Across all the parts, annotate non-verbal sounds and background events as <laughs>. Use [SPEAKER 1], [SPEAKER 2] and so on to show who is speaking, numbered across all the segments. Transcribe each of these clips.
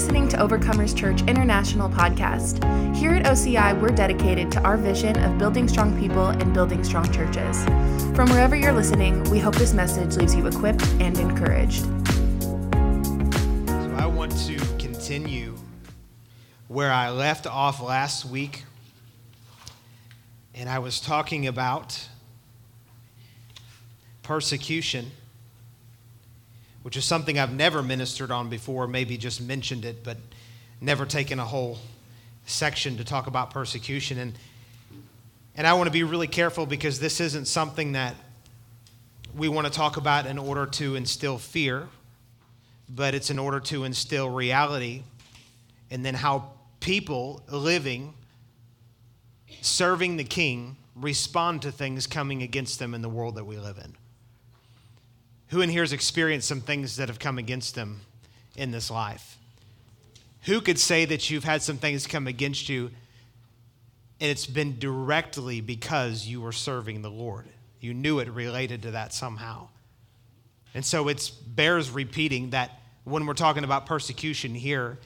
[SPEAKER 1] listening to Overcomers Church International podcast. Here at OCI, we're dedicated to our vision of building strong people and building strong churches. From wherever you're listening, we hope this message leaves you equipped and encouraged.
[SPEAKER 2] So I want to continue where I left off last week. And I was talking about persecution which is something I've never ministered on before, maybe just mentioned it, but never taken a whole section to talk about persecution. And, and I want to be really careful because this isn't something that we want to talk about in order to instill fear, but it's in order to instill reality and then how people living, serving the king, respond to things coming against them in the world that we live in. Who in here has experienced some things that have come against them in this life? Who could say that you've had some things come against you and it's been directly because you were serving the Lord? You knew it related to that somehow. And so it bears repeating that when we're talking about persecution here,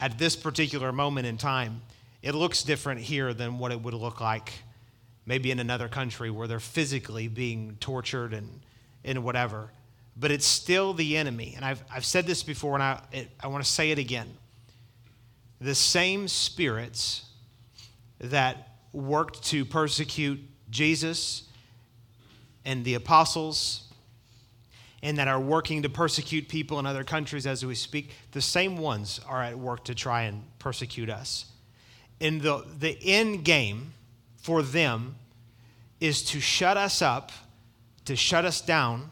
[SPEAKER 2] at this particular moment in time, it looks different here than what it would look like maybe in another country where they're physically being tortured and, and whatever but it's still the enemy. And I've, I've said this before, and I, I want to say it again. The same spirits that worked to persecute Jesus and the apostles and that are working to persecute people in other countries as we speak, the same ones are at work to try and persecute us. And the, the end game for them is to shut us up, to shut us down,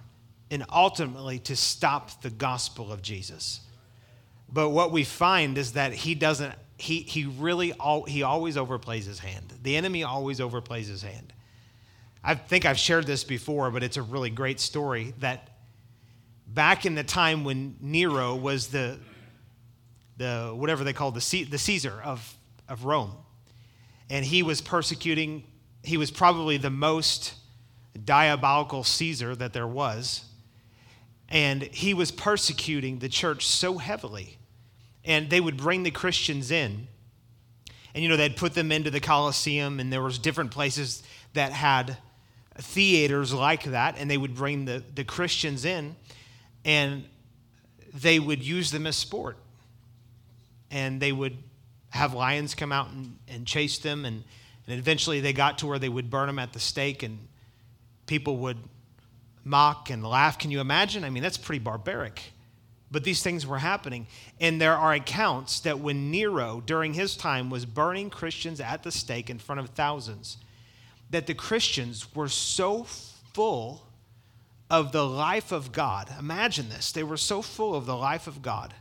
[SPEAKER 2] and ultimately to stop the gospel of Jesus. But what we find is that he doesn't, he, he really, all, he always overplays his hand. The enemy always overplays his hand. I think I've shared this before, but it's a really great story that back in the time when Nero was the, the whatever they called the, the Caesar of, of Rome, and he was persecuting, he was probably the most diabolical Caesar that there was and he was persecuting the church so heavily. And they would bring the Christians in. And, you know, they'd put them into the Colosseum, and there was different places that had theaters like that, and they would bring the, the Christians in, and they would use them as sport. And they would have lions come out and, and chase them, and, and eventually they got to where they would burn them at the stake, and people would mock and laugh. Can you imagine? I mean, that's pretty barbaric. But these things were happening. And there are accounts that when Nero, during his time, was burning Christians at the stake in front of thousands, that the Christians were so full of the life of God. Imagine this. They were so full of the life of God.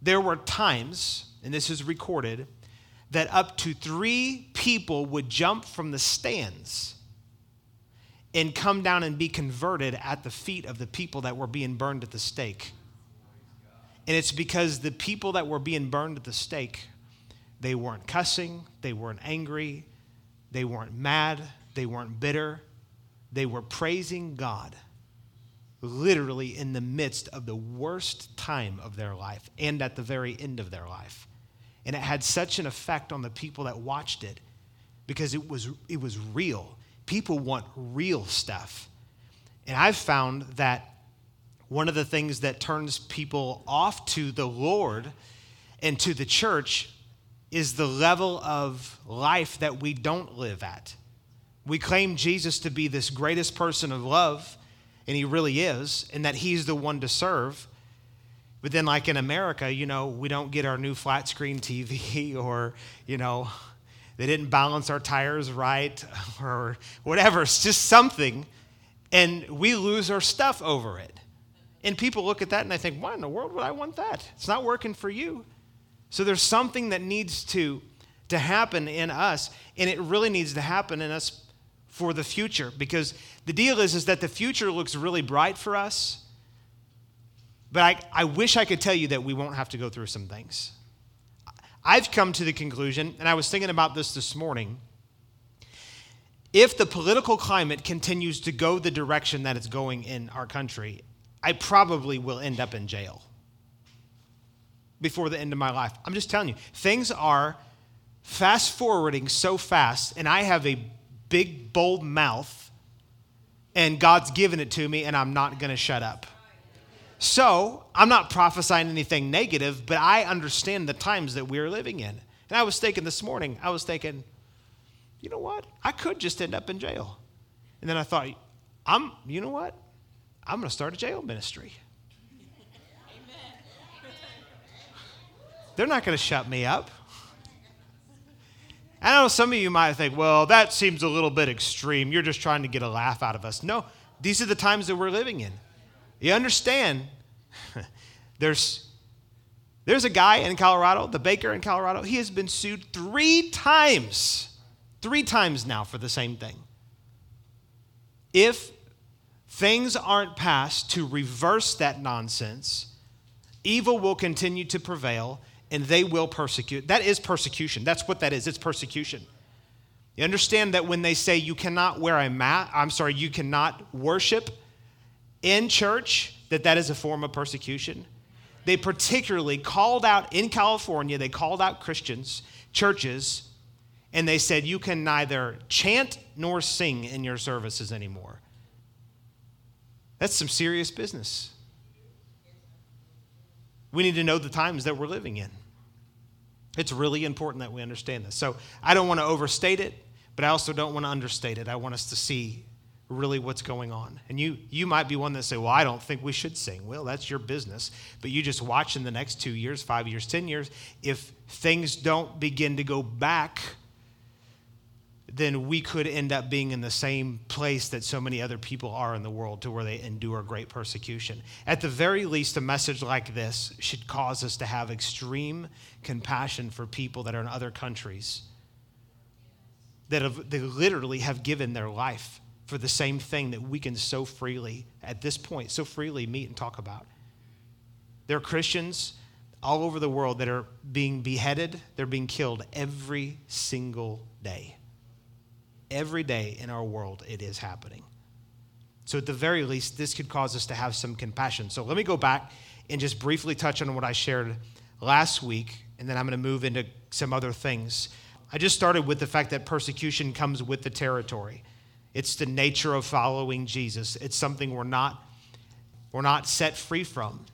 [SPEAKER 2] There were times, and this is recorded, that up to three people would jump from the stands and come down and be converted at the feet of the people that were being burned at the stake. And it's because the people that were being burned at the stake, they weren't cussing, they weren't angry, they weren't mad, they weren't bitter. They were praising God literally in the midst of the worst time of their life and at the very end of their life. And it had such an effect on the people that watched it because it was, it was real people want real stuff. And I've found that one of the things that turns people off to the Lord and to the church is the level of life that we don't live at. We claim Jesus to be this greatest person of love, and he really is, and that he's the one to serve. But then, like in America, you know, we don't get our new flat screen TV <laughs> or, you know, they didn't balance our tires right <laughs> or whatever. It's just something. And we lose our stuff over it. And people look at that and they think, why in the world would I want that? It's not working for you. So there's something that needs to, to happen in us, and it really needs to happen in us for the future because the deal is, is that the future looks really bright for us. But I, I wish I could tell you that we won't have to go through some things. I've come to the conclusion, and I was thinking about this this morning. If the political climate continues to go the direction that it's going in our country, I probably will end up in jail. before the end of my life. I'm just telling you, things are fast forwarding so fast, and I have a big, bold mouth, and God's given it to me, and I'm not going to shut up. So, I'm not prophesying anything negative, but I understand the times that we're living in. And I was thinking this morning, I was thinking, you know what? I could just end up in jail. And then I thought, I'm, you know what? I'm going to start a jail ministry. They're not going to shut me up. I know some of you might think, well, that seems a little bit extreme. You're just trying to get a laugh out of us. No, these are the times that we're living in. You understand? <laughs> there's, there's a guy in Colorado, the baker in Colorado, he has been sued three times, three times now for the same thing. If things aren't passed to reverse that nonsense, evil will continue to prevail and they will persecute. That is persecution. That's what that is. It's persecution. You understand that when they say you cannot wear a mat, I'm sorry, you cannot worship in church, that that is a form of persecution. They particularly called out in California, they called out Christians, churches, and they said you can neither chant nor sing in your services anymore. That's some serious business. We need to know the times that we're living in. It's really important that we understand this. So I don't want to overstate it, but I also don't want to understate it. I want us to see really what's going on. And you you might be one that say, "Well, I don't think we should sing." Well, that's your business. But you just watch in the next 2 years, 5 years, 10 years if things don't begin to go back then we could end up being in the same place that so many other people are in the world to where they endure great persecution. At the very least, a message like this should cause us to have extreme compassion for people that are in other countries that have, they literally have given their life for the same thing that we can so freely, at this point, so freely meet and talk about. There are Christians all over the world that are being beheaded, they're being killed every single day every day in our world it is happening. So, at the very least, this could cause us to have some compassion. So, let me go back and just briefly touch on what I shared last week, and then I'm going to move into some other things. I just started with the fact that persecution comes with the territory. It's the nature of following Jesus. It's something we're not, we're not set free from.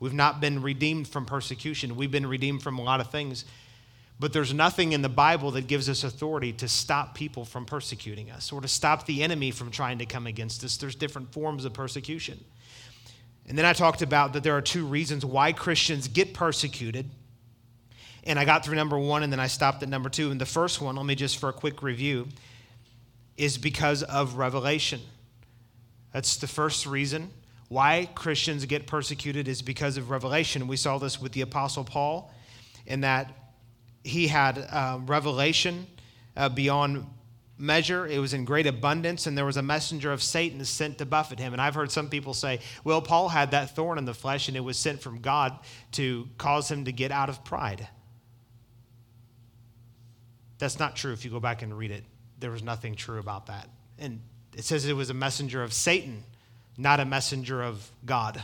[SPEAKER 2] We've not been redeemed from persecution. We've been redeemed from a lot of things. But there's nothing in the Bible that gives us authority to stop people from persecuting us or to stop the enemy from trying to come against us. There's different forms of persecution. And then I talked about that there are two reasons why Christians get persecuted. And I got through number one and then I stopped at number two. And the first one, let me just for a quick review, is because of revelation. That's the first reason why Christians get persecuted is because of revelation. We saw this with the Apostle Paul in that he had uh, revelation uh, beyond measure. It was in great abundance, and there was a messenger of Satan sent to buffet him. And I've heard some people say, well, Paul had that thorn in the flesh, and it was sent from God to cause him to get out of pride. That's not true if you go back and read it. There was nothing true about that. And it says it was a messenger of Satan, not a messenger of God.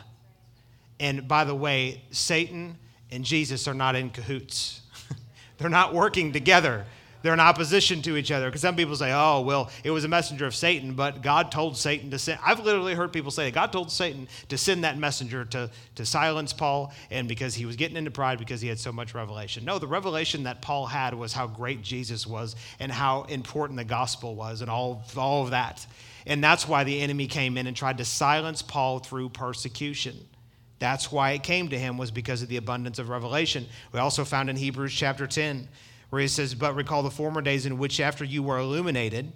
[SPEAKER 2] And by the way, Satan and Jesus are not in cahoots. <laughs> They're not working together. They're in opposition to each other. Because some people say, oh, well, it was a messenger of Satan, but God told Satan to send. I've literally heard people say God told Satan to send that messenger to, to silence Paul, and because he was getting into pride because he had so much revelation. No, the revelation that Paul had was how great Jesus was and how important the gospel was and all, all of that. And that's why the enemy came in and tried to silence Paul through persecution. That's why it came to him was because of the abundance of revelation. We also found in Hebrews chapter 10 where he says, "But recall the former days in which after you were illuminated,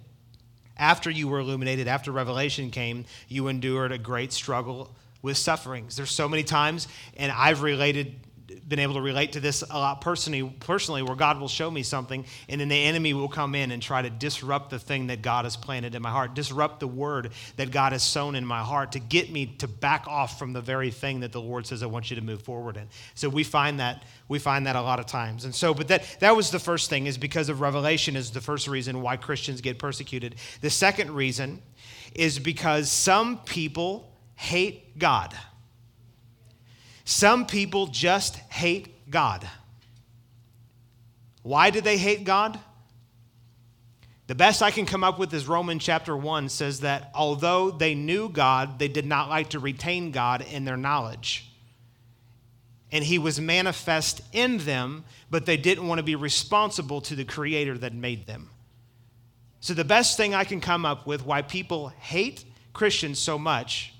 [SPEAKER 2] after you were illuminated, after revelation came, you endured a great struggle with sufferings." There's so many times and I've related been able to relate to this a lot personally, personally, where God will show me something, and then the enemy will come in and try to disrupt the thing that God has planted in my heart, disrupt the word that God has sown in my heart to get me to back off from the very thing that the Lord says I want you to move forward in. So we find that we find that a lot of times. And so, but that that was the first thing is because of revelation is the first reason why Christians get persecuted. The second reason is because some people hate God. Some people just hate God. Why did they hate God? The best I can come up with is Romans chapter 1 says that although they knew God, they did not like to retain God in their knowledge. And he was manifest in them, but they didn't want to be responsible to the creator that made them. So, the best thing I can come up with why people hate Christians so much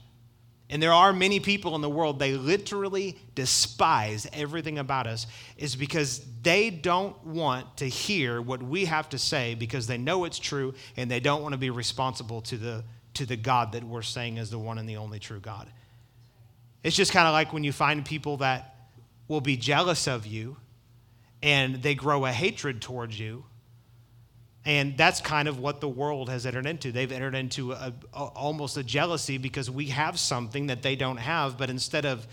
[SPEAKER 2] and there are many people in the world, they literally despise everything about us, is because they don't want to hear what we have to say because they know it's true and they don't want to be responsible to the, to the God that we're saying is the one and the only true God. It's just kind of like when you find people that will be jealous of you and they grow a hatred towards you and that's kind of what the world has entered into. They've entered into a, a, almost a jealousy because we have something that they don't have, but instead of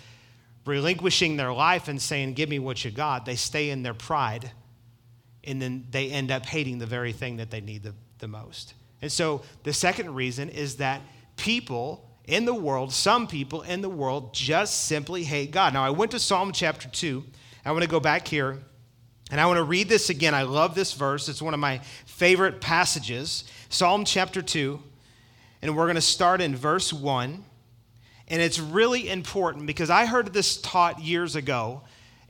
[SPEAKER 2] relinquishing their life and saying, Give me what you got, they stay in their pride, and then they end up hating the very thing that they need the, the most. And so the second reason is that people in the world, some people in the world, just simply hate God. Now, I went to Psalm chapter 2. I want to go back here and I want to read this again. I love this verse. It's one of my favorite passages, Psalm chapter 2. And we're going to start in verse 1. And it's really important because I heard this taught years ago,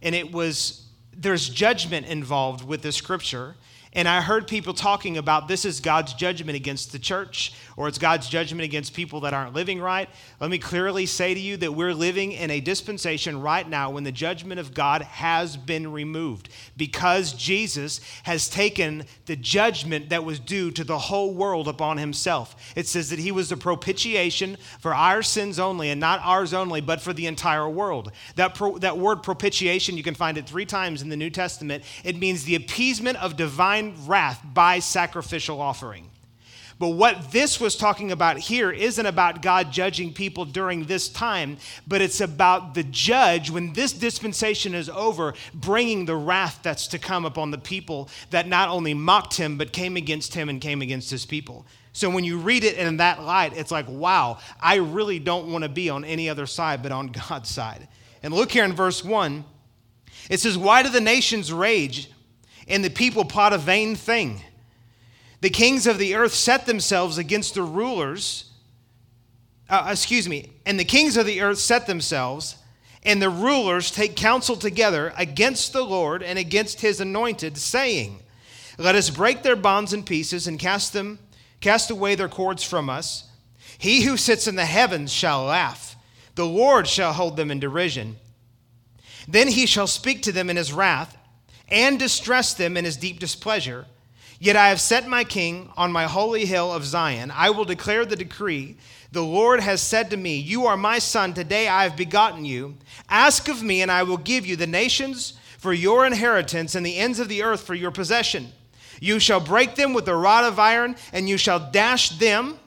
[SPEAKER 2] and it was there's judgment involved with this scripture. And I heard people talking about this is God's judgment against the church or it's God's judgment against people that aren't living right. Let me clearly say to you that we're living in a dispensation right now when the judgment of God has been removed because Jesus has taken the judgment that was due to the whole world upon himself. It says that he was the propitiation for our sins only and not ours only, but for the entire world. That, pro, that word propitiation, you can find it three times in the New Testament. It means the appeasement of divine wrath by sacrificial offering. But what this was talking about here isn't about God judging people during this time, but it's about the judge, when this dispensation is over, bringing the wrath that's to come upon the people that not only mocked him, but came against him and came against his people. So when you read it in that light, it's like, wow, I really don't want to be on any other side but on <laughs> God's side. And look here in verse 1. It says, Why do the nations rage and the people plot a vain thing? The kings of the earth set themselves against the rulers. Uh, excuse me. And the kings of the earth set themselves, and the rulers take counsel together against the Lord and against his anointed, saying, Let us break their bonds in pieces and cast them, cast away their cords from us. He who sits in the heavens shall laugh. The Lord shall hold them in derision. Then he shall speak to them in his wrath and distress them in his deep displeasure. Yet I have set my king on my holy hill of Zion. I will declare the decree. The Lord has said to me, You are my son. Today I have begotten you. Ask of me, and I will give you the nations for your inheritance and the ends of the earth for your possession. You shall break them with a rod of iron, and you shall dash them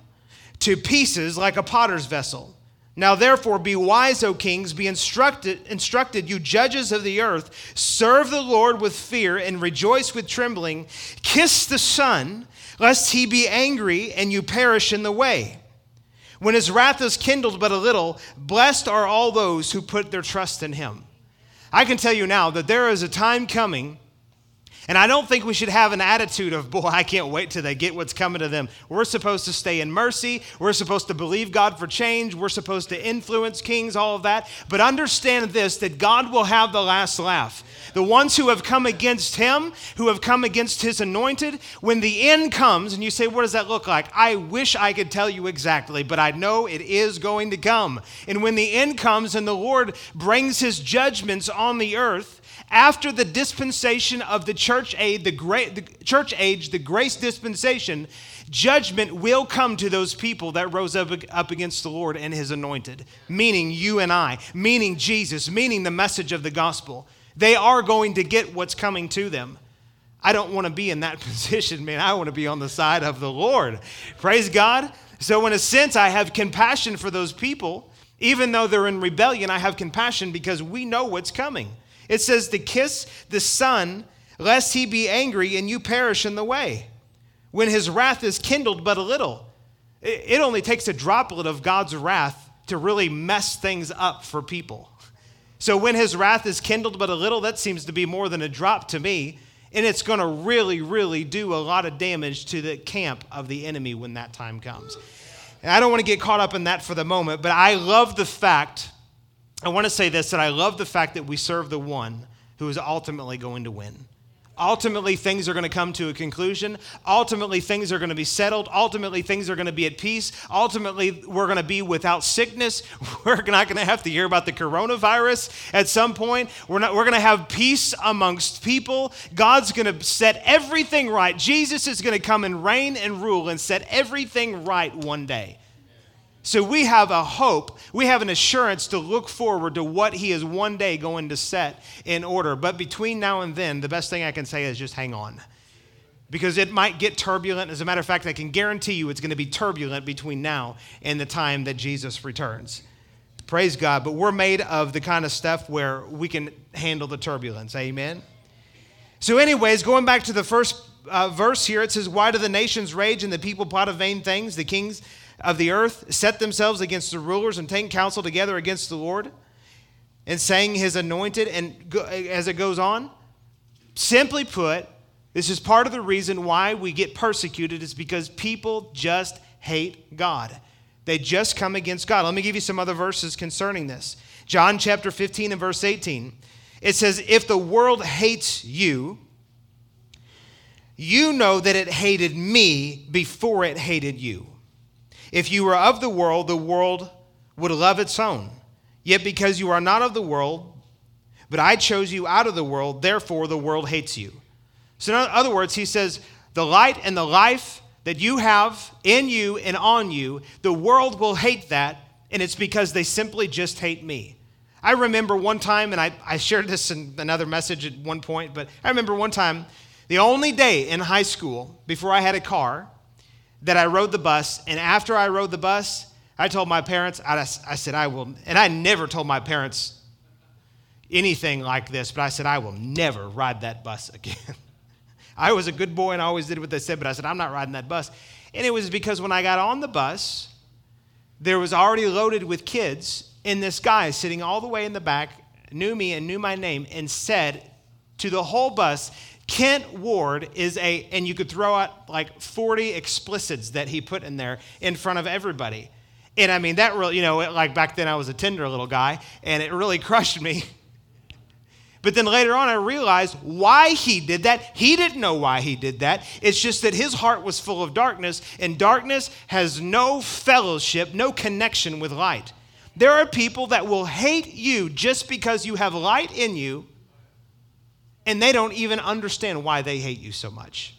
[SPEAKER 2] to pieces like a potter's vessel. Now, therefore, be wise, O kings, be instructed, instructed, you judges of the earth. Serve the Lord with fear and rejoice with trembling. Kiss the Son, lest he be angry and you perish in the way. When his wrath is kindled but a little, blessed are all those who put their trust in him. I can tell you now that there is a time coming and I don't think we should have an attitude of, boy, I can't wait till they get what's coming to them. We're supposed to stay in mercy. We're supposed to believe God for change. We're supposed to influence kings, all of that. But understand this that God will have the last laugh. The ones who have come against him, who have come against his anointed, when the end comes, and you say, what does that look like? I wish I could tell you exactly, but I know it is going to come. And when the end comes and the Lord brings his judgments on the earth, after the dispensation of the church age, the, the church age, the grace dispensation, judgment will come to those people that rose up, up against the Lord and his anointed, meaning you and I, meaning Jesus, meaning the message of the gospel. They are going to get what's coming to them. I don't want to be in that <laughs> position, man. I want to be on the side of the Lord. Praise God. So, in a sense, I have compassion for those people. Even though they're in rebellion, I have compassion because we know what's coming. It says to kiss the Son, lest he be angry and you perish in the way. When his wrath is kindled but a little, it only takes a droplet of God's wrath to really mess things up for people. So when his wrath is kindled but a little, that seems to be more than a drop to me. And it's going to really, really do a lot of damage to the camp of the enemy when that time comes. And I don't want to get caught up in that for the moment, but I love the fact, I want to say this, that I love the fact that we serve the one who is ultimately going to win. Ultimately, things are going to come to a conclusion. Ultimately, things are going to be settled. Ultimately, things are going to be at peace. Ultimately, we're going to be without sickness. <laughs> We're not going to have to hear about the coronavirus at some point. We're, not, we're going to have peace amongst people. God's going to set everything right. Jesus is going to come and reign and rule and set everything right one day. So we have a hope, we have an assurance to look forward to what He is one day going to set in order. But between now and then, the best thing I can say is just hang on. Because it might get turbulent. As a matter of fact, I can guarantee you it's going to be turbulent between now and the time that Jesus returns. Praise God. But we're made of the kind of stuff where we can handle the turbulence. Amen. So, anyways, going back to the first uh, verse here, it says, Why do the nations rage and the people plot of vain things? The kings of the earth set themselves against the rulers and take counsel together against the Lord and saying his anointed and go, as it goes on simply put this is part of the reason why we get persecuted is because people just hate God. They just come against God. Let me give you some other verses concerning this. John chapter 15 and verse 18 it says if the world hates you you know that it hated me before it hated you if you were of the world, the world would love its own. Yet because you are not of the world, but I chose you out of the world, therefore the world hates you. So, in other words, he says, the light and the life that you have in you and on you, the world will hate that, and it's because they simply just hate me. I remember one time, and I, I shared this in another message at one point, but I remember one time, the only day in high school before I had a car that I rode the bus, and after I rode the bus, I told my parents, I, I said, I will, and I never told my parents anything like this, but I said, I will never ride that bus again. <laughs> I was a good boy and I always did what they said, but I said, I'm not riding that bus. And it was because when I got on the bus, there was already loaded with kids, and this guy sitting all the way in the back knew me and knew my name and said to the whole bus, Kent Ward is a, and you could throw out like 40 explicits that he put in there in front of everybody. And I mean, that really, you know, like back then I was a tender little guy, and it really <laughs> crushed me. But then later on, I realized why he did that. He didn't know why he did that. It's just that his heart was full of darkness, and darkness has no fellowship, no connection with light. There are people that will hate you just because you have light in you and they don't even understand why they hate you so much.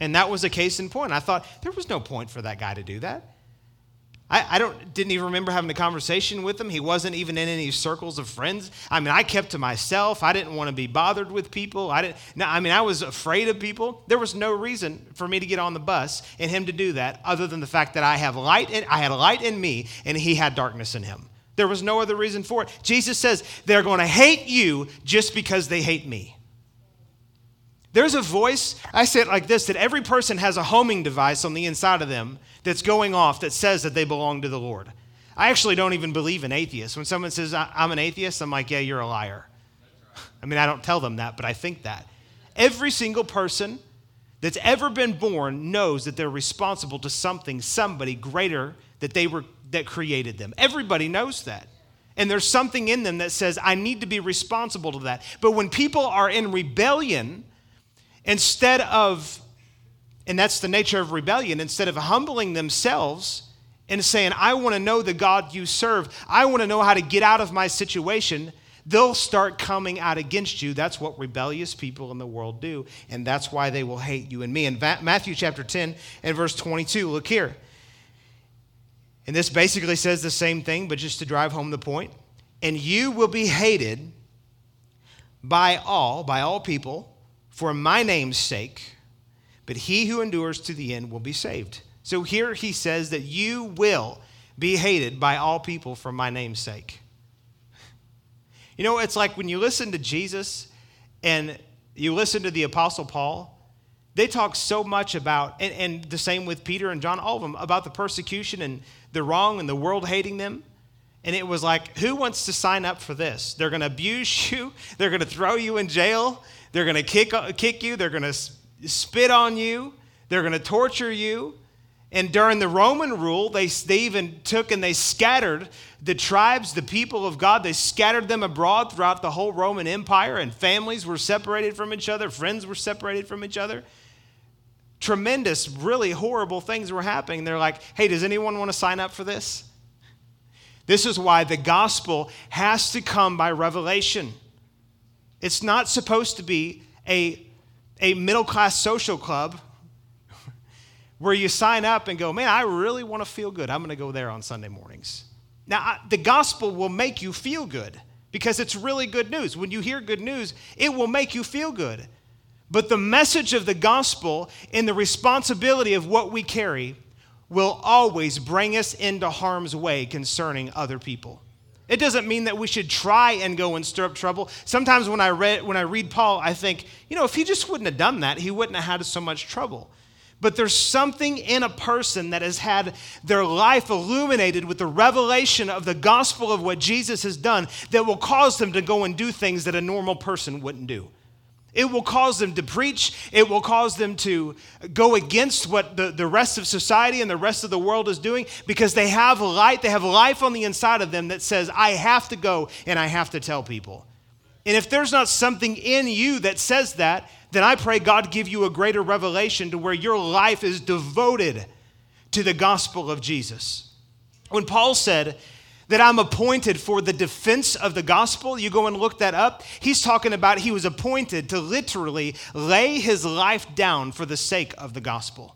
[SPEAKER 2] And that was a case in point. I thought there was no point for that guy to do that. I, I don't didn't even remember having a conversation with him. He wasn't even in any circles of friends. I mean, I kept to myself. I didn't want to be bothered with people. I didn't. I mean, I was afraid of people. There was no reason for me to get on the bus and him to do that, other than the fact that I have light. In, I had light in me, and he had darkness in him. There was no other reason for it. Jesus says they're going to hate you just because they hate me. There's a voice, I say it like this that every person has a homing device on the inside of them that's going off that says that they belong to the Lord. I actually don't even believe in atheists. When someone says, I'm an atheist, I'm like, yeah, you're a liar. I mean, I don't tell them that, but I think that. Every single person that's ever been born knows that they're responsible to something, somebody greater that they were that created them. Everybody knows that. And there's something in them that says, I need to be responsible to that. But when people are in rebellion, instead of, and that's the nature of rebellion, instead of humbling themselves and saying, I want to know the God you serve, I want to know how to get out of my situation, they'll start coming out against you. That's what rebellious people in the world do. And that's why they will hate you and me. In Matthew chapter 10 and verse 22, look here. And this basically says the same thing, but just to drive home the point. And you will be hated by all, by all people, for my name's sake, but he who endures to the end will be saved. So here he says that you will be hated by all people for my name's sake. You know, it's like when you listen to Jesus and you listen to the Apostle Paul, they talk so much about, and, and the same with Peter and John, all of them, about the persecution and the wrong and the world hating them. And it was like, who wants to sign up for this? They're going to abuse <laughs> you. They're going to throw you in jail. They're going to kick, uh, kick you. They're going to spit on you. They're going to torture you. And during the Roman rule, they, they even took and they scattered the tribes, the people of God, they scattered them abroad throughout the whole Roman Empire, and families were separated from each other, friends were separated from each other. Tremendous, really horrible things were happening. They're like, hey, does anyone want to sign up for this? This is why the gospel has to come by revelation. It's not supposed to be a, a middle class social club <laughs> where you sign up and go, man, I really want to feel good. I'm going to go there on Sunday mornings. Now, I, the gospel will make you feel good because it's really good news. When you hear good news, it will make you feel good. But the message of the gospel and the responsibility of what we carry will always bring us into harm's way concerning other people. It doesn't mean that we should try and go and stir up trouble. Sometimes when I read when I read Paul, I think, you know, if he just wouldn't have done that, he wouldn't have had so much trouble. But there's something in a person that has had their life illuminated with the revelation of the gospel of what Jesus has done that will cause them to go and do things that a normal person wouldn't do. It will cause them to preach. It will cause them to go against what the, the rest of society and the rest of the world is doing because they have light, they have life on the inside of them that says, I have to go and I have to tell people. And if there's not something in you that says that, then I pray God give you a greater revelation to where your life is devoted to the gospel of Jesus. When Paul said, that I'm appointed for the defense of the gospel. You go and look that up. He's talking about he was appointed to literally lay his life down for the sake of the gospel.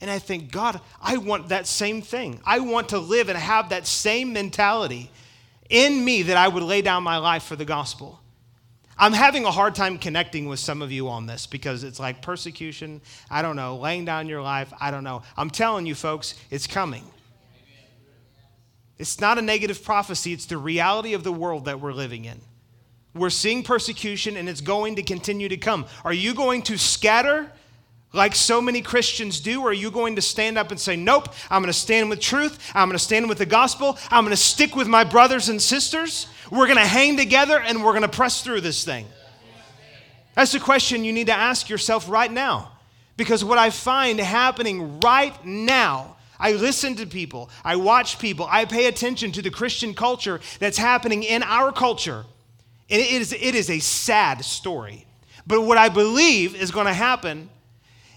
[SPEAKER 2] And I think, God, I want that same thing. I want to live and have that same mentality in me that I would lay down my life for the gospel. I'm having a hard time connecting with some of you on this because it's like persecution, I don't know, laying down your life, I don't know. I'm telling you, folks, it's coming. It's not a negative prophecy, it's the reality of the world that we're living in. We're seeing persecution and it's going to continue to come. Are you going to scatter like so many Christians do? Or are you going to stand up and say, Nope, I'm going to stand with truth, I'm going to stand with the gospel, I'm going to stick with my brothers and sisters? We're going to hang together and we're going to press through this thing. That's the question you need to ask yourself right now. Because what I find happening right now I listen to people, I watch people, I pay attention to the Christian culture that's happening in our culture. And it is, it is a sad story. But what I believe is going to happen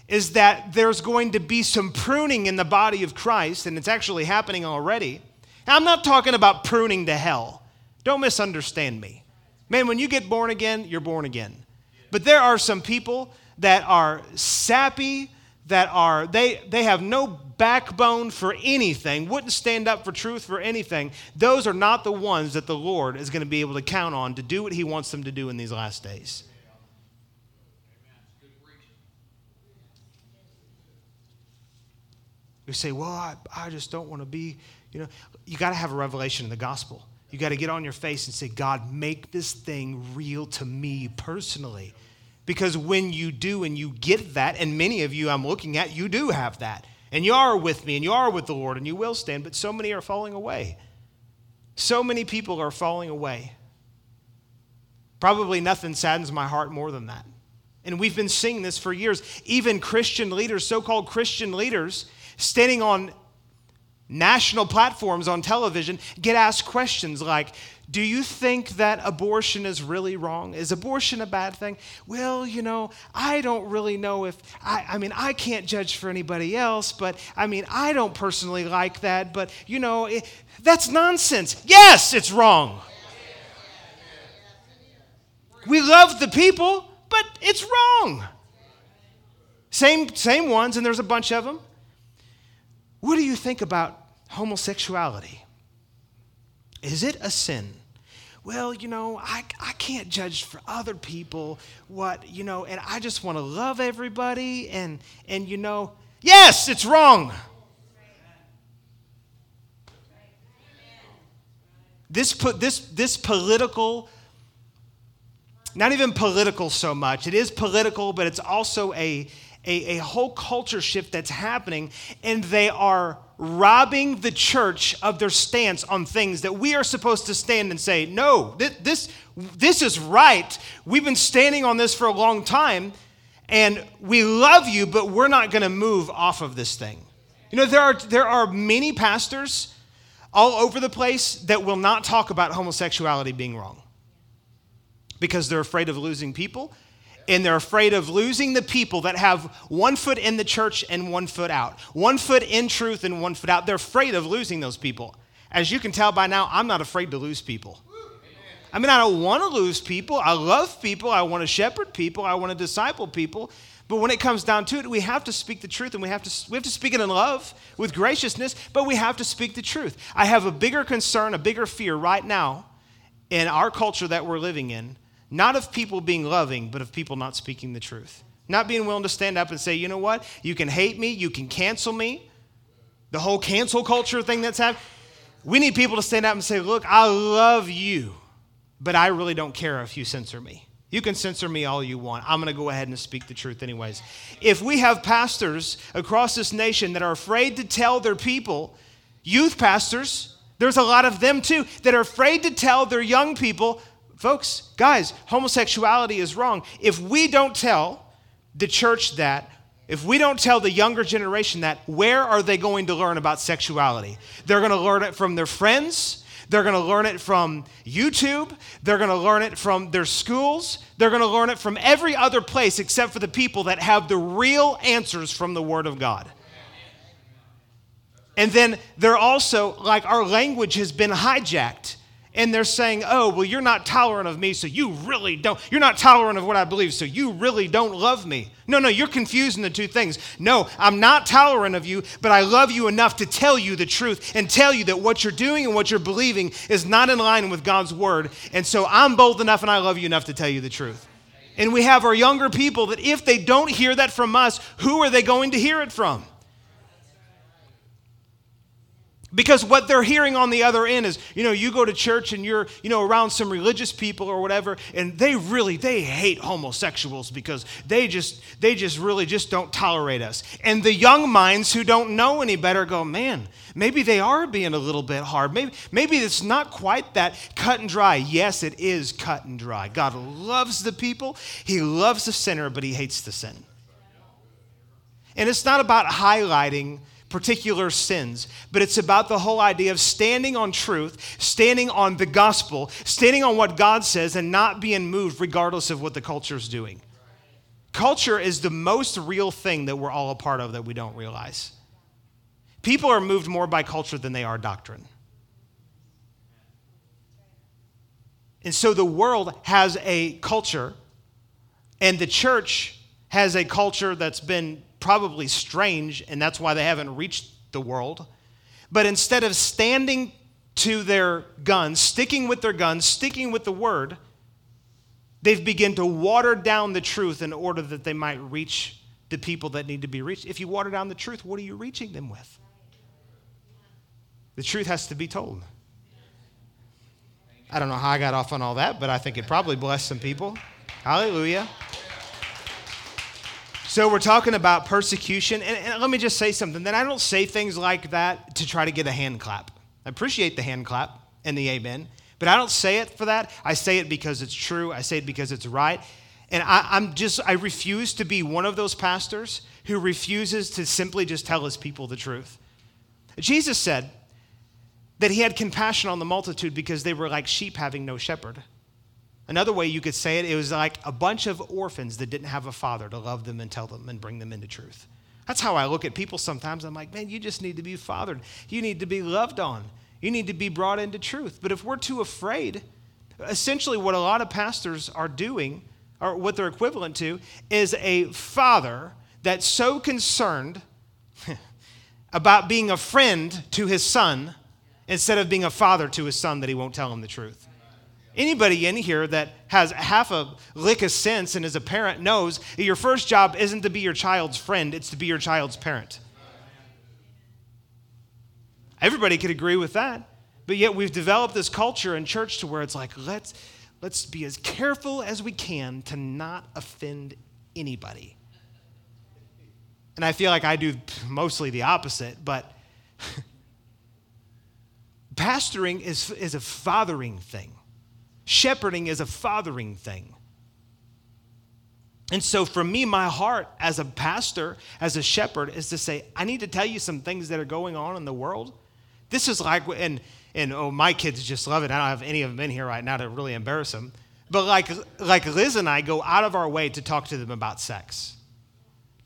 [SPEAKER 2] is that there's going to be some pruning in the body of Christ, and it's actually happening already. Now, I'm not talking about pruning to hell. Don't misunderstand me. Man, when you get born again, you're born again. But there are some people that are sappy, that are, they, they have no backbone for anything, wouldn't stand up for truth for anything, those are not the ones that the Lord is going to be able to count on to do what He wants them to do in these last days. You say, well, I, I just don't want to be, you know, you got to have a revelation in the gospel. You got to get on your face and say, God, make this thing real to me personally. Because when you do and you get that, and many of you I'm looking at, you do have that. And you are with me and you are with the Lord and you will stand, but so many are falling away. So many people are falling away. Probably nothing saddens my heart more than that. And we've been seeing this for years. Even Christian leaders, so called Christian leaders, standing on national platforms on television, get asked questions like, do you think that abortion is really wrong? Is abortion a bad thing? Well, you know, I don't really know if, I, I mean, I can't judge for anybody else, but I mean, I don't personally like that, but you know, it, that's nonsense. Yes, it's wrong. We love the people, but it's wrong. Same, same ones, and there's a bunch of them. What do you think about homosexuality? Is it a sin? Well, you know, I, I can't judge for other people what, you know, and I just want to love everybody and and you know, yes, it's wrong. This put this this political not even political so much. It is political, but it's also a a, a whole culture shift that's happening, and they are robbing the church of their stance on things that we are supposed to stand and say, no, this, this, is right. We've been standing on this for a long time, and we love you, but we're not going to move off of this thing. You know, there are, there are many pastors all over the place that will not talk about homosexuality being wrong because they're afraid of losing people and they're afraid of losing the people that have one foot in the church and one foot out, one foot in truth and one foot out. They're afraid of losing those people. As you can tell by now, I'm not afraid to lose people. I mean, I don't want to lose people. I love people. I want to shepherd people. I want to disciple people. But when it comes down to it, we have to speak the truth and we have to, we have to speak it in love with graciousness, but we have to speak the truth. I have a bigger concern, a bigger fear right now in our culture that we're living in not of people being loving, but of people not speaking the truth. Not being willing to stand up and say, you know what? You can hate me, you can cancel me. The whole cancel culture thing that's happening. We need people to stand up and say, look, I love you, but I really don't care if you censor me. You can censor me all you want. I'm going to go ahead and speak the truth, anyways. If we have pastors across this nation that are afraid to tell their people, youth pastors, there's a lot of them too, that are afraid to tell their young people Folks, guys, homosexuality is wrong. If we don't tell the church that, if we don't tell the younger generation that, where are they going to learn about sexuality? They're going to learn it from their friends. They're going to learn it from YouTube. They're going to learn it from their schools. They're going to learn it from every other place except for the people that have the real answers from the Word of God. And then they're also, like, our language has been hijacked and they're saying, oh, well, you're not tolerant of me, so you really don't. You're not tolerant of what I believe, so you really don't love me. No, no, you're confusing the two things. No, I'm not tolerant of you, but I love you enough to tell you the truth and tell you that what you're doing and what you're believing is not in line with God's word. And so I'm bold enough and I love you enough to tell you the truth. And we have our younger people that if they don't hear that from us, who are they going to hear it from? Because what they're hearing on the other end is, you know, you go to church and you're, you know, around some religious people or whatever, and they really they hate homosexuals because they just they just really just don't tolerate us. And the young minds who don't know any better go, man, maybe they are being a little bit hard. Maybe maybe it's not quite that cut and dry. Yes, it is cut and dry. God loves the people. He loves the sinner, but he hates the sin. And it's not about highlighting particular sins, but it's about the whole idea of standing on truth, standing on the gospel, standing on what God says, and not being moved regardless of what the culture is doing. Culture is the most real thing that we're all a part of that we don't realize. People are moved more by culture than they are doctrine. And so the world has a culture, and the church has a culture that's been probably strange, and that's why they haven't reached the world. But instead of standing to their guns, sticking with their guns, sticking with the word, they've begun to water down the truth in order that they might reach the people that need to be reached. If you water down the truth, what are you reaching them with? The truth has to be told. I don't know how I got off on all that, but I think it probably blessed some people. Hallelujah. So we're talking about persecution, and, and, let me just say something. That I don't say things like that to try to get a hand clap. I appreciate the hand clap and the amen, but I don't say it for that. I say it because it's true. I say it because it's right. And I, I'm just, I refuse to be one of those pastors who refuses to simply just tell his people the truth. Jesus said that he had compassion on the multitude because they were like sheep having no shepherd. Another way you could say it, it was like a bunch of orphans that didn't have a father to love them and tell them and bring them into truth. That's how I look at people sometimes. I'm like, man, you just need to be fathered. You need to be loved on. You need to be brought into truth. But if we're too afraid, essentially what a lot of pastors are doing, or what they're equivalent to, is a father that's so concerned <laughs> about being a friend to his son instead of being a father to his son that he won't tell him the truth. Anybody in here that has half a lick of sense and is a parent knows that your first job isn't to be your child's friend, it's to be your child's parent. Everybody could agree with that. But yet we've developed this culture in church to where it's like, let's, let's be as careful as we can to not offend anybody. And I feel like I do mostly the opposite, but <laughs> pastoring is, is a fathering thing. Shepherding is a fathering thing. And so, for me, my heart as a pastor, as a shepherd, is to say, I need to tell you some things that are going on in the world. This is like, and, and oh, my kids just love it. I don't have any of them in here right now to really embarrass them. But like, like Liz and I go out of our way to talk to them about sex.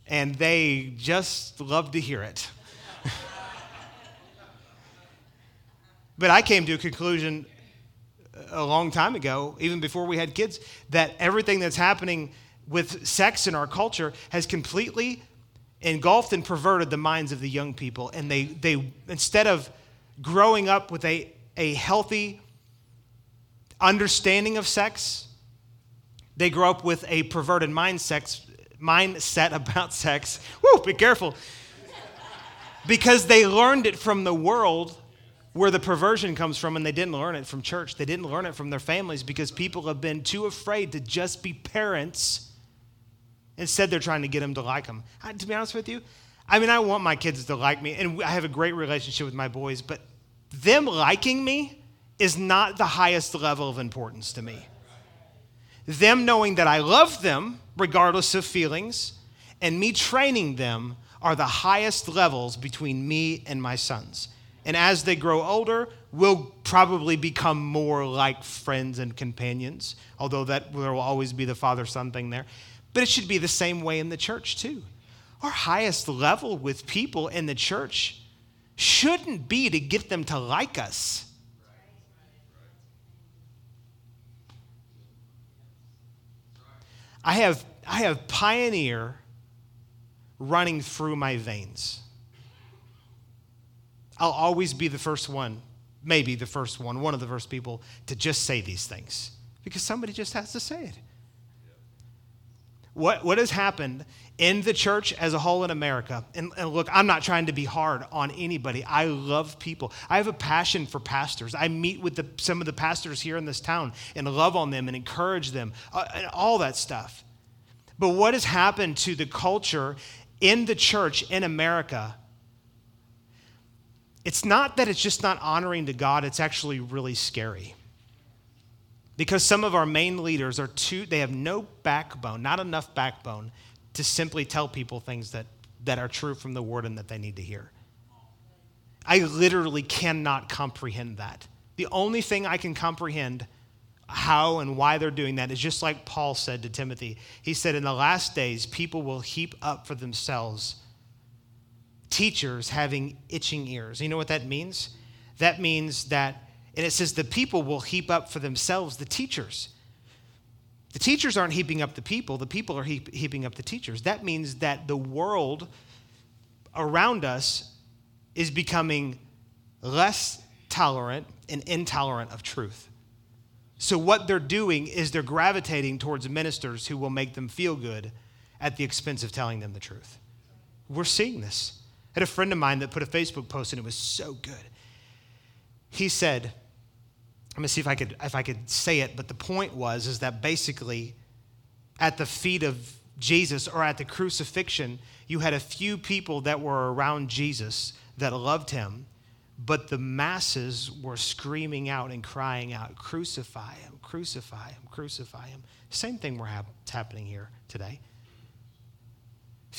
[SPEAKER 2] And they just love to hear it. <laughs> but I came to a conclusion a long time ago, even before we had kids, that everything that's happening with sex in our culture has completely engulfed and perverted the minds of the young people. And they, they instead of growing up with a, a healthy understanding of sex, they grow up with a perverted mind sex, mindset <laughs> about sex. Woo, be careful. because they learned it from the world where the perversion comes from, and they didn't learn it from church. They didn't learn it from their families because people have been too afraid to just be parents Instead, they're trying to get them to like them. I, to be honest with you, I mean, I want my kids to like me, and I have a great relationship with my boys, but them liking me is not the highest level of importance to me. Them knowing that I love them, regardless of feelings, and me training them are the highest levels between me and my sons. And as they grow older, we'll probably become more like friends and companions, although that there will always be the father son thing there. But it should be the same way in the church, too. Our highest level with people in the church shouldn't be to get them to like us. I have, I have pioneer running through my veins. I'll always be the first one, maybe the first one, one of the first people to just say these things because somebody just has to say it what, what has happened in the church as a whole in America, and, and, look, I'm not trying to be hard on anybody. I love people. I have a passion for pastors. I meet with the, some of the pastors here in this town and love on them and encourage them uh, and all that stuff. But what has happened to the culture in the church in America? It's not that it's just not honoring to God, it's actually really scary. Because some of our main leaders are too they have no backbone not enough backbone to simply tell people things that that are true from the word and that they need to hear. I literally cannot comprehend that. The only thing i can comprehend how and why they're doing that is just like paul said to timothy. He said in the last days people will heap up for themselves teachers having itching ears you know what that means that means that and it says the people will heap up for themselves the teachers. The teachers aren't heaping up the people, the people are heap, heaping up the teachers. That means that the world around us is becoming less tolerant and intolerant of truth. So, what they're doing is they're gravitating towards ministers who will make them feel good at the expense of telling them the truth. We're seeing this. I had a friend of mine that put a Facebook post and it was so good. He said, let me see if I could if I could say it, but the point was is that basically at the feet of Jesus or at the crucifixion, you had a few people that were around Jesus that loved him, but the masses were screaming out and crying out, Crucify him, crucify him, crucify him. Same thing we're happening here today.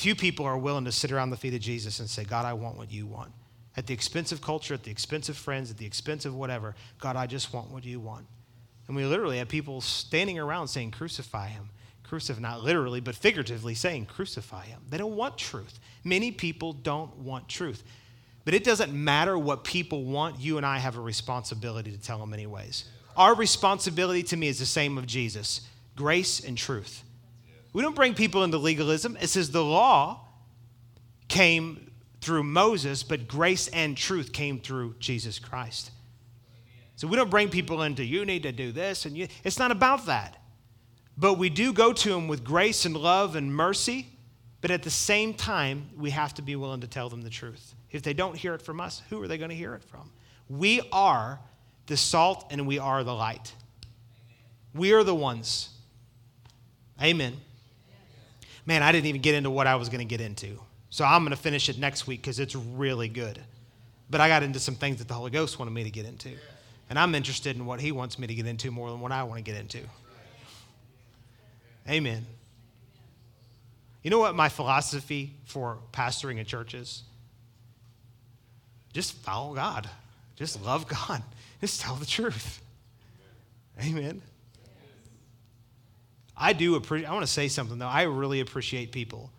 [SPEAKER 2] Few people are willing to sit around the feet of Jesus and say, God, I want what you want at the expense of culture, at the expense of friends, at the expense of whatever. God, I just want what you want. And we literally have people standing around saying, Crucify him. Crucify, not literally, but figuratively saying, Crucify him. They don't want truth. Many people don't want truth. But it doesn't matter what people want, you and I have a responsibility to tell them, anyways. Our responsibility to me is the same of Jesus grace and truth. We don't bring people into legalism. It says the law came through Moses, but grace and truth came through Jesus Christ. So we don't bring people into, you need to do this, and you, it's not about that. But we do go to them with grace and love and mercy, but at the same time, we have to be willing to tell them the truth. If they don't hear it from us, who are they going to hear it from? We are the salt and we are the light. We are the ones. Amen. Man, I didn't even get into what I was going to get into. So I'm going to finish it next week because it's really good. But I got into some things that the Holy Ghost wanted me to get into. And I'm interested in what He wants me to get into more than what I want to get into. Amen. You know what my philosophy for pastoring a church is? Just follow God. Just love God. <laughs> Just tell the truth. Amen. I do appreciate, I want to say something though. I really appreciate people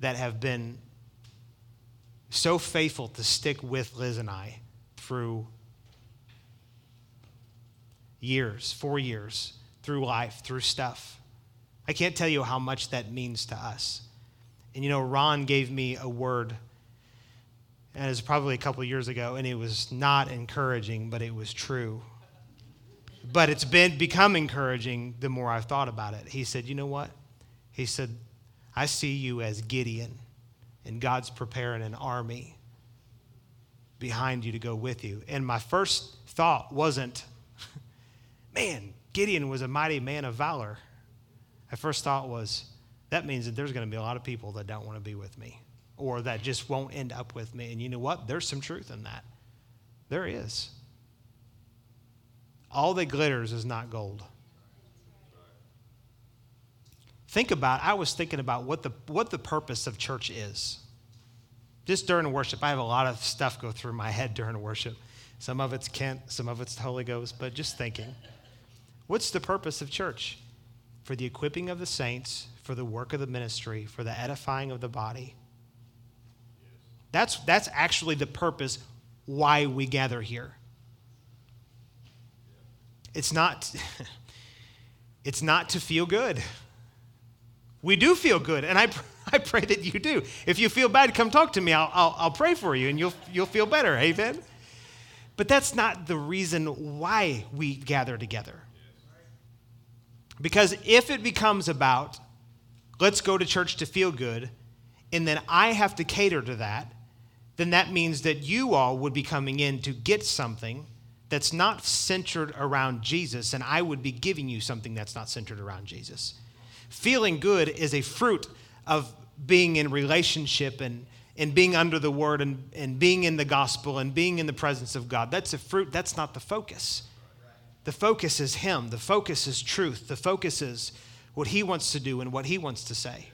[SPEAKER 2] that have been so faithful to stick with Liz and I through years, four years, through life, through stuff. I can't tell you how much that means to us. And you know, Ron gave me a word, and it was probably a couple years ago, and it was not encouraging, but it was true. But it's been become encouraging the more I've thought about it. He said, You know what? He said, I see you as Gideon, and God's preparing an army behind you to go with you. And my first thought wasn't, <laughs> man, Gideon was a mighty man of valor. My first thought was, that means that there's going to be a lot of people that don't want to be with me or that just won't end up with me. And you know what? There's some truth in that. There is. All that glitters is not gold. Think about, I was thinking about what the, what the purpose of church is. Just during worship, I have a lot of stuff go through my head during worship. Some of it's Kent, some of it's the Holy Ghost, but just thinking. What's the purpose of church? For the equipping of the saints, for the work of the ministry, for the edifying of the body. That's, that's actually the purpose why we gather here. It's not, <laughs> it's not to feel good. We do feel good, and I, <laughs> I pray that you do. If you feel bad, come talk to me. I'll, I'll, I'll pray for you, and you'll, you'll feel better. Amen? But that's not the reason why we gather together. Because if it becomes about, let's go to church to feel good, and then I have to cater to that, then that means that you all would be coming in to get something that's not centered around Jesus, and I would be giving you something that's not centered around Jesus. Feeling good is a fruit of being in relationship and, and being under the word and, and being in the gospel and being in the presence of God. That's a fruit, that's not the focus. The focus is Him, the focus is truth, the focus is what He wants to do and what He wants to say.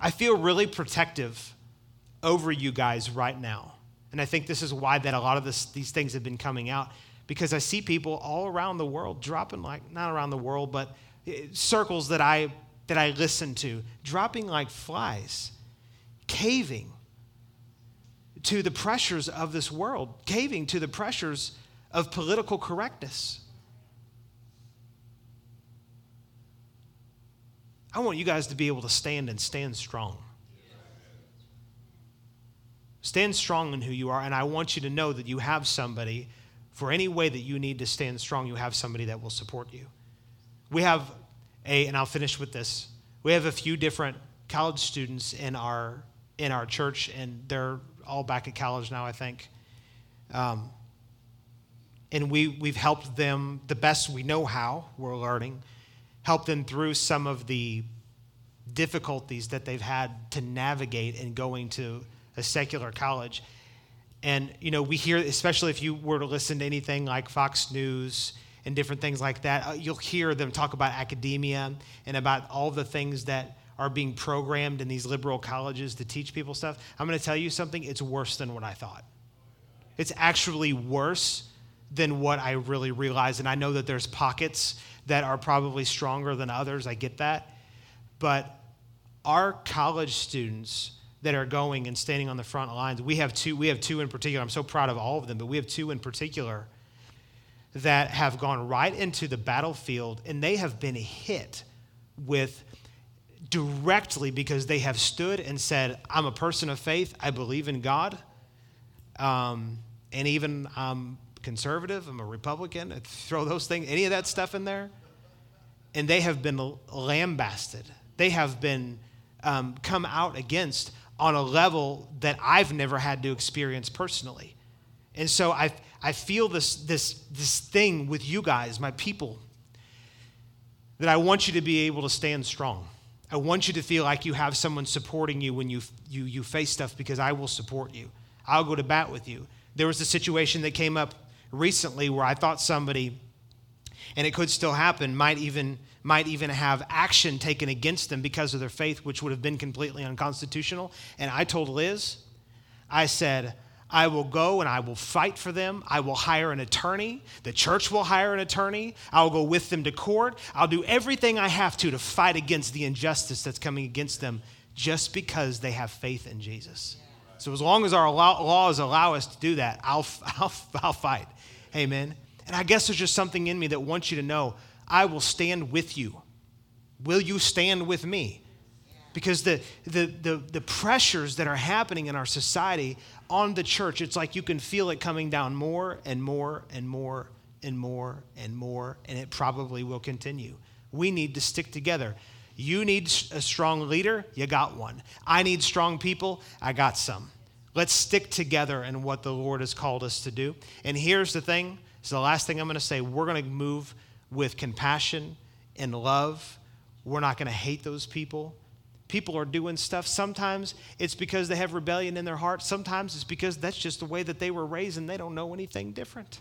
[SPEAKER 2] I feel really protective over you guys right now. And I think this is why that a lot of this, these things have been coming out because I see people all around the world dropping like not around the world, but eh, circles that I that I listen to dropping like flies, caving to the pressures of this world, caving to the pressures of political correctness. I want you guys to be able to stand and stand strong. Stand strong in who you are, and I want you to know that you have somebody for any way that you need to stand strong, you have somebody that will support you. We have a, and I'll finish with this. We have a few different college students in our in our church, and they're all back at college now, I think. Um, and we we've helped them the best we know how. We're learning, help them through some of the difficulties that they've had to navigate in going to a secular college. And, you know, we hear, especially if you were to listen to anything like Fox News and different things like that, uh, you'll hear them talk about academia and about all the things that are being programmed in these liberal colleges to teach people stuff. I'm going to tell you something, it's worse than what I thought. It's actually worse than what I really realized. And I know that there's pockets that are probably stronger than others. I get that. But our college students, that are going and standing on the front lines. We have two, we have two in particular. I'm so proud of all of them, but we have two in particular that have gone right into the battlefield and they have been hit with directly because they have stood and said, I'm a person of faith, I believe in God. Um, and even I'm conservative, I'm a Republican, I throw those things, any of that stuff in there. And they have been lambasted. They have been um, come out against on a level that I've never had to experience personally. And so I, I feel this, this, this thing with you guys, my people, that I want you to be able to stand strong. I want you to feel like you have someone supporting you when you, you, you face stuff because I will support you. I'll go to bat with you. There was a situation that came up recently where I thought somebody, and it could still happen, might even, might even have action taken against them because of their faith, which would have been completely unconstitutional. And I told Liz, I said, I will go and I will fight for them. I will hire an attorney. The church will hire an attorney. I'll go with them to court. I'll do everything I have to to fight against the injustice that's coming against them just because they have faith in Jesus. So as long as our laws allow us to do that, I'll, <laughs> I'll, I'll fight. Amen. And I guess there's just something in me that wants you to know I will stand with you. Will you stand with me? Because the, the, the, the pressures that are happening in our society on the church, it's like you can feel it coming down more and more and more and more and more, and it probably will continue. We need to stick together. You need a strong leader, you got one. I need strong people, I got some. Let's stick together in what the Lord has called us to do. And here's the thing it's the last thing I'm going to say. We're going to move with compassion and love. We're not going to hate those people people are doing stuff. Sometimes it's because they have rebellion in their heart. Sometimes it's because that's just the way that they were raised and they don't know anything different.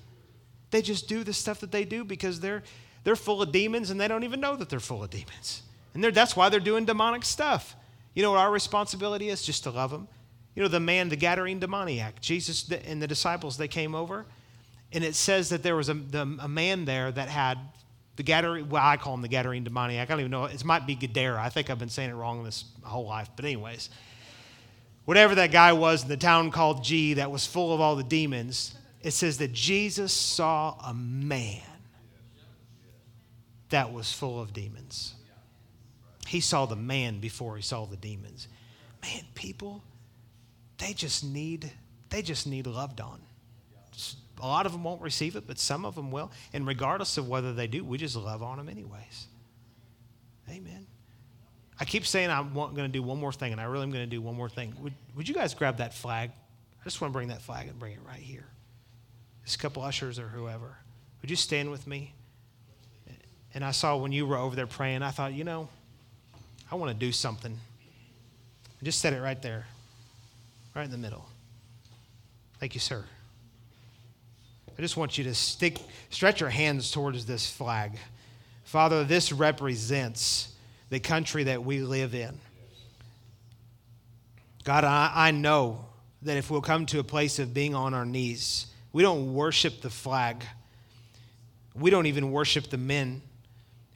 [SPEAKER 2] They just do the stuff that they do because they're, they're full of demons and they don't even know that they're full of demons. And that's why they're doing demonic stuff. You know what our responsibility is? Just to love them. You know, the man, the Gadarene demoniac, Jesus and the disciples, they came over, and it says that there was a, the, a man there that had the Gadarene, well, I call him the Gadarene demoniac. I don't even know. It might be Gadara. I think I've been saying it wrong this whole life. But, anyways, whatever that guy was in the town called G that was full of all the demons, it says that Jesus saw a man that was full of demons. He saw the man before he saw the demons. Man, people, they just need, they just need loved on. Just a lot of them won't receive it, but some of them will. And regardless of whether they do, we just love on them anyways. Amen. I keep saying I'm going to do one more thing, and I really am going to do one more thing. Would, would you guys grab that flag? I just want to bring that flag and bring it right here. This couple ushers or whoever. Would you stand with me? And I saw when you were over there praying, I thought, you know, I want to do something. I just set it right there, right in the middle. Thank you, sir. I just want you to stick, stretch your hands towards this flag. Father, this represents the country that we live in. God, I, I know that if we'll come to a place of being on our knees, we don't worship the flag. We don't even worship the men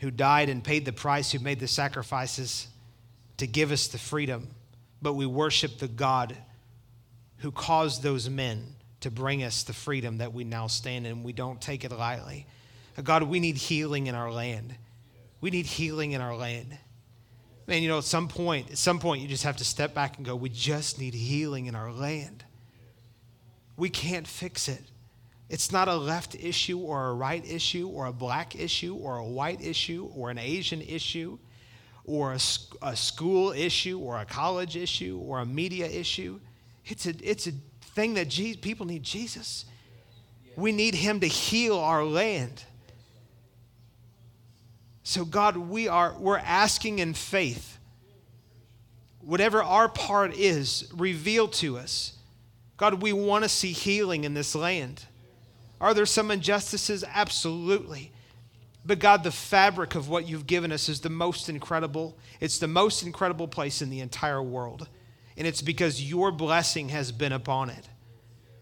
[SPEAKER 2] who died and paid the price, who made the sacrifices to give us the freedom, but we worship the God who caused those men to bring us the freedom that we now stand in. We don't take it lightly. God, we need healing in our land. We need healing in our land. Man, you know, at some point, at some point, you just have to step back and go, we just need healing in our land. We can't fix it. It's not a left issue or a right issue or a black issue or a white issue or an Asian issue or a, a school issue or a college issue or a media issue. It's a, it's a thing that people need Jesus. We need him to heal our land. So God, we are we're asking in faith. Whatever our part is, reveal to us. God, we want to see healing in this land. Are there some injustices? Absolutely. But God, the fabric of what you've given us is the most incredible. It's the most incredible place in the entire world and it's because your blessing has been upon it.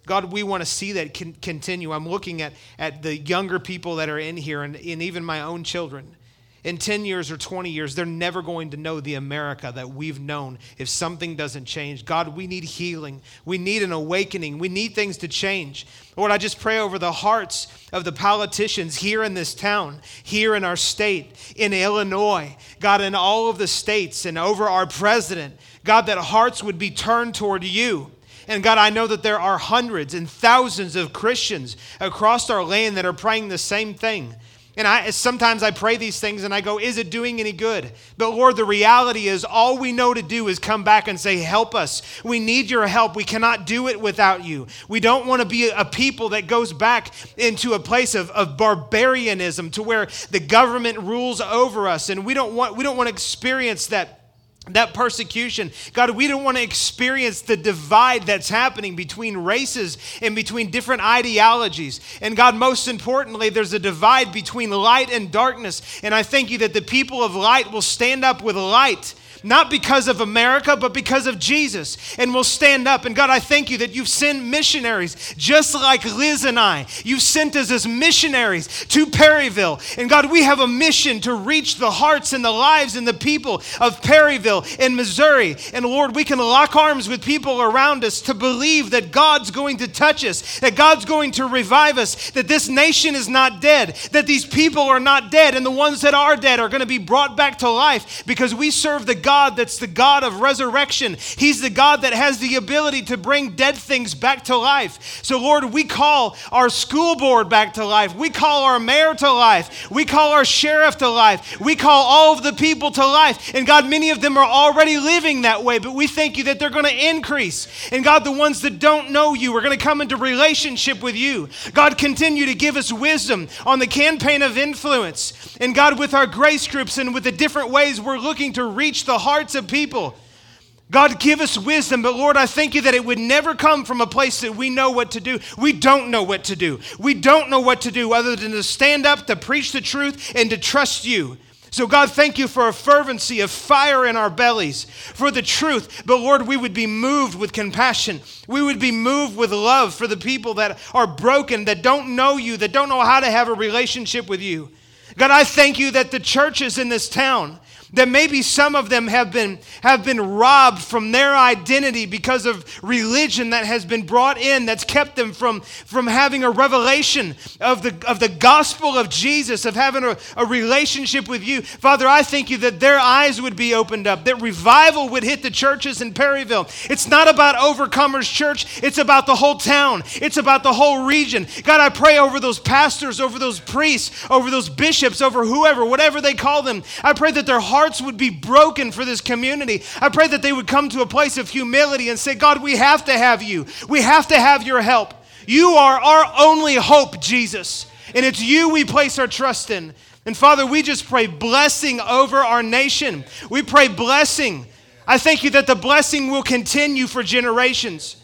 [SPEAKER 2] God, we want to see that con- continue. I'm looking at, at the younger people that are in here and, and even my own children. In 10 years or 20 years, they're never going to know the America that we've known if something doesn't change. God, we need healing. We need an awakening. We need things to change. Lord, I just pray over the hearts of the politicians here in this town, here in our state, in Illinois, God, in all of the states, and over our president. God, that hearts would be turned toward you. And God, I know that there are hundreds and thousands of Christians across our land that are praying the same thing. And I sometimes I pray these things and I go, is it doing any good? But Lord, the reality is all we know to do is come back and say, help us. We need your help. We cannot do it without you. We don't want to be a people that goes back into a place of, of barbarianism to where the government rules over us. And we don't want we don't want to experience that that persecution. God, we don't want to experience the divide that's happening between races and between different ideologies. And God, most importantly, there's a divide between light and darkness. And I thank you that the people of light will stand up with light not because of America, but because of Jesus. And we'll stand up. And God, I thank you that you've sent missionaries, just like Liz and I. You've sent us as missionaries to Perryville. And God, we have a mission to reach the hearts and the lives and the people of Perryville in Missouri. And Lord, we can lock arms with people around us to believe that God's going to touch us, that God's going to revive us, that this nation is not dead, that these people are not dead, and the ones that are dead are going to be brought back to life because we serve the God God that's the God of resurrection. He's the God that has the ability to bring dead things back to life. So, Lord, we call our school board back to life. We call our mayor to life. We call our sheriff to life. We call all of the people to life. And God, many of them are already living that way, but we thank you that they're going to increase. And God, the ones that don't know you are going to come into relationship with you. God, continue to give us wisdom on the campaign of influence. And God, with our grace groups and with the different ways we're looking to reach the hearts of people. God, give us wisdom, but Lord, I thank you that it would never come from a place that we know what to do. We don't know what to do. We don't know what to do other than to stand up, to preach the truth, and to trust you. So, God, thank you for a fervency of fire in our bellies for the truth. But, Lord, we would be moved with compassion. We would be moved with love for the people that are broken, that don't know you, that don't know how to have a relationship with you. God, I thank you that the churches in this town, that maybe some of them have been, have been robbed from their identity because of religion that has been brought in that's kept them from, from having a revelation of the, of the gospel of Jesus, of having a, a relationship with you. Father, I thank you that their eyes would be opened up, that revival would hit the churches in Perryville. It's not about Overcomers Church, it's about the whole town, it's about the whole region. God, I pray over those pastors, over those priests, over those bishops, over whoever, whatever they call them. I pray that their heart hearts would be broken for this community. I pray that they would come to a place of humility and say, God, we have to have you. We have to have your help. You are our only hope, Jesus. And it's you we place our trust in. And Father, we just pray blessing over our nation. We pray blessing. I thank you that the blessing will continue for generations.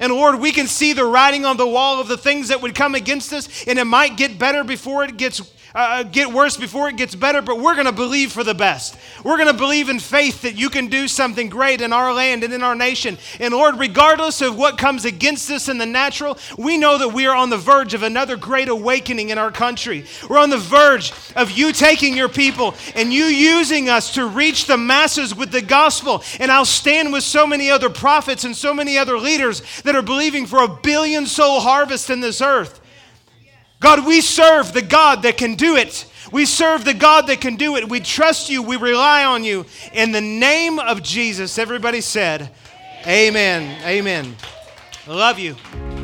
[SPEAKER 2] And Lord, we can see the writing on the wall of the things that would come against us, and it might get better before it gets uh, get worse before it gets better, but we're going to believe for the best. We're going to believe in faith that you can do something great in our land and in our nation. And Lord, regardless of what comes against us in the natural, we know that we are on the verge of another great awakening in our country. We're on the verge of you taking your people and you using us to reach the masses with the gospel. And I'll stand with so many other prophets and so many other leaders that are believing for a billion soul harvest in this earth. God, we serve the God that can do it. We serve the God that can do it. We trust you. We rely on you. In the name of Jesus, everybody said, Amen. Amen. Love you.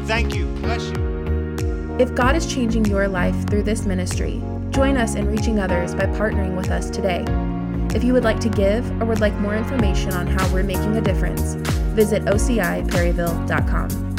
[SPEAKER 2] Thank you. Bless you.
[SPEAKER 1] If God is changing your life through this ministry, join us in reaching others by partnering with us today. If you would like to give or would like more information on how we're making a difference, visit ociperryville.com.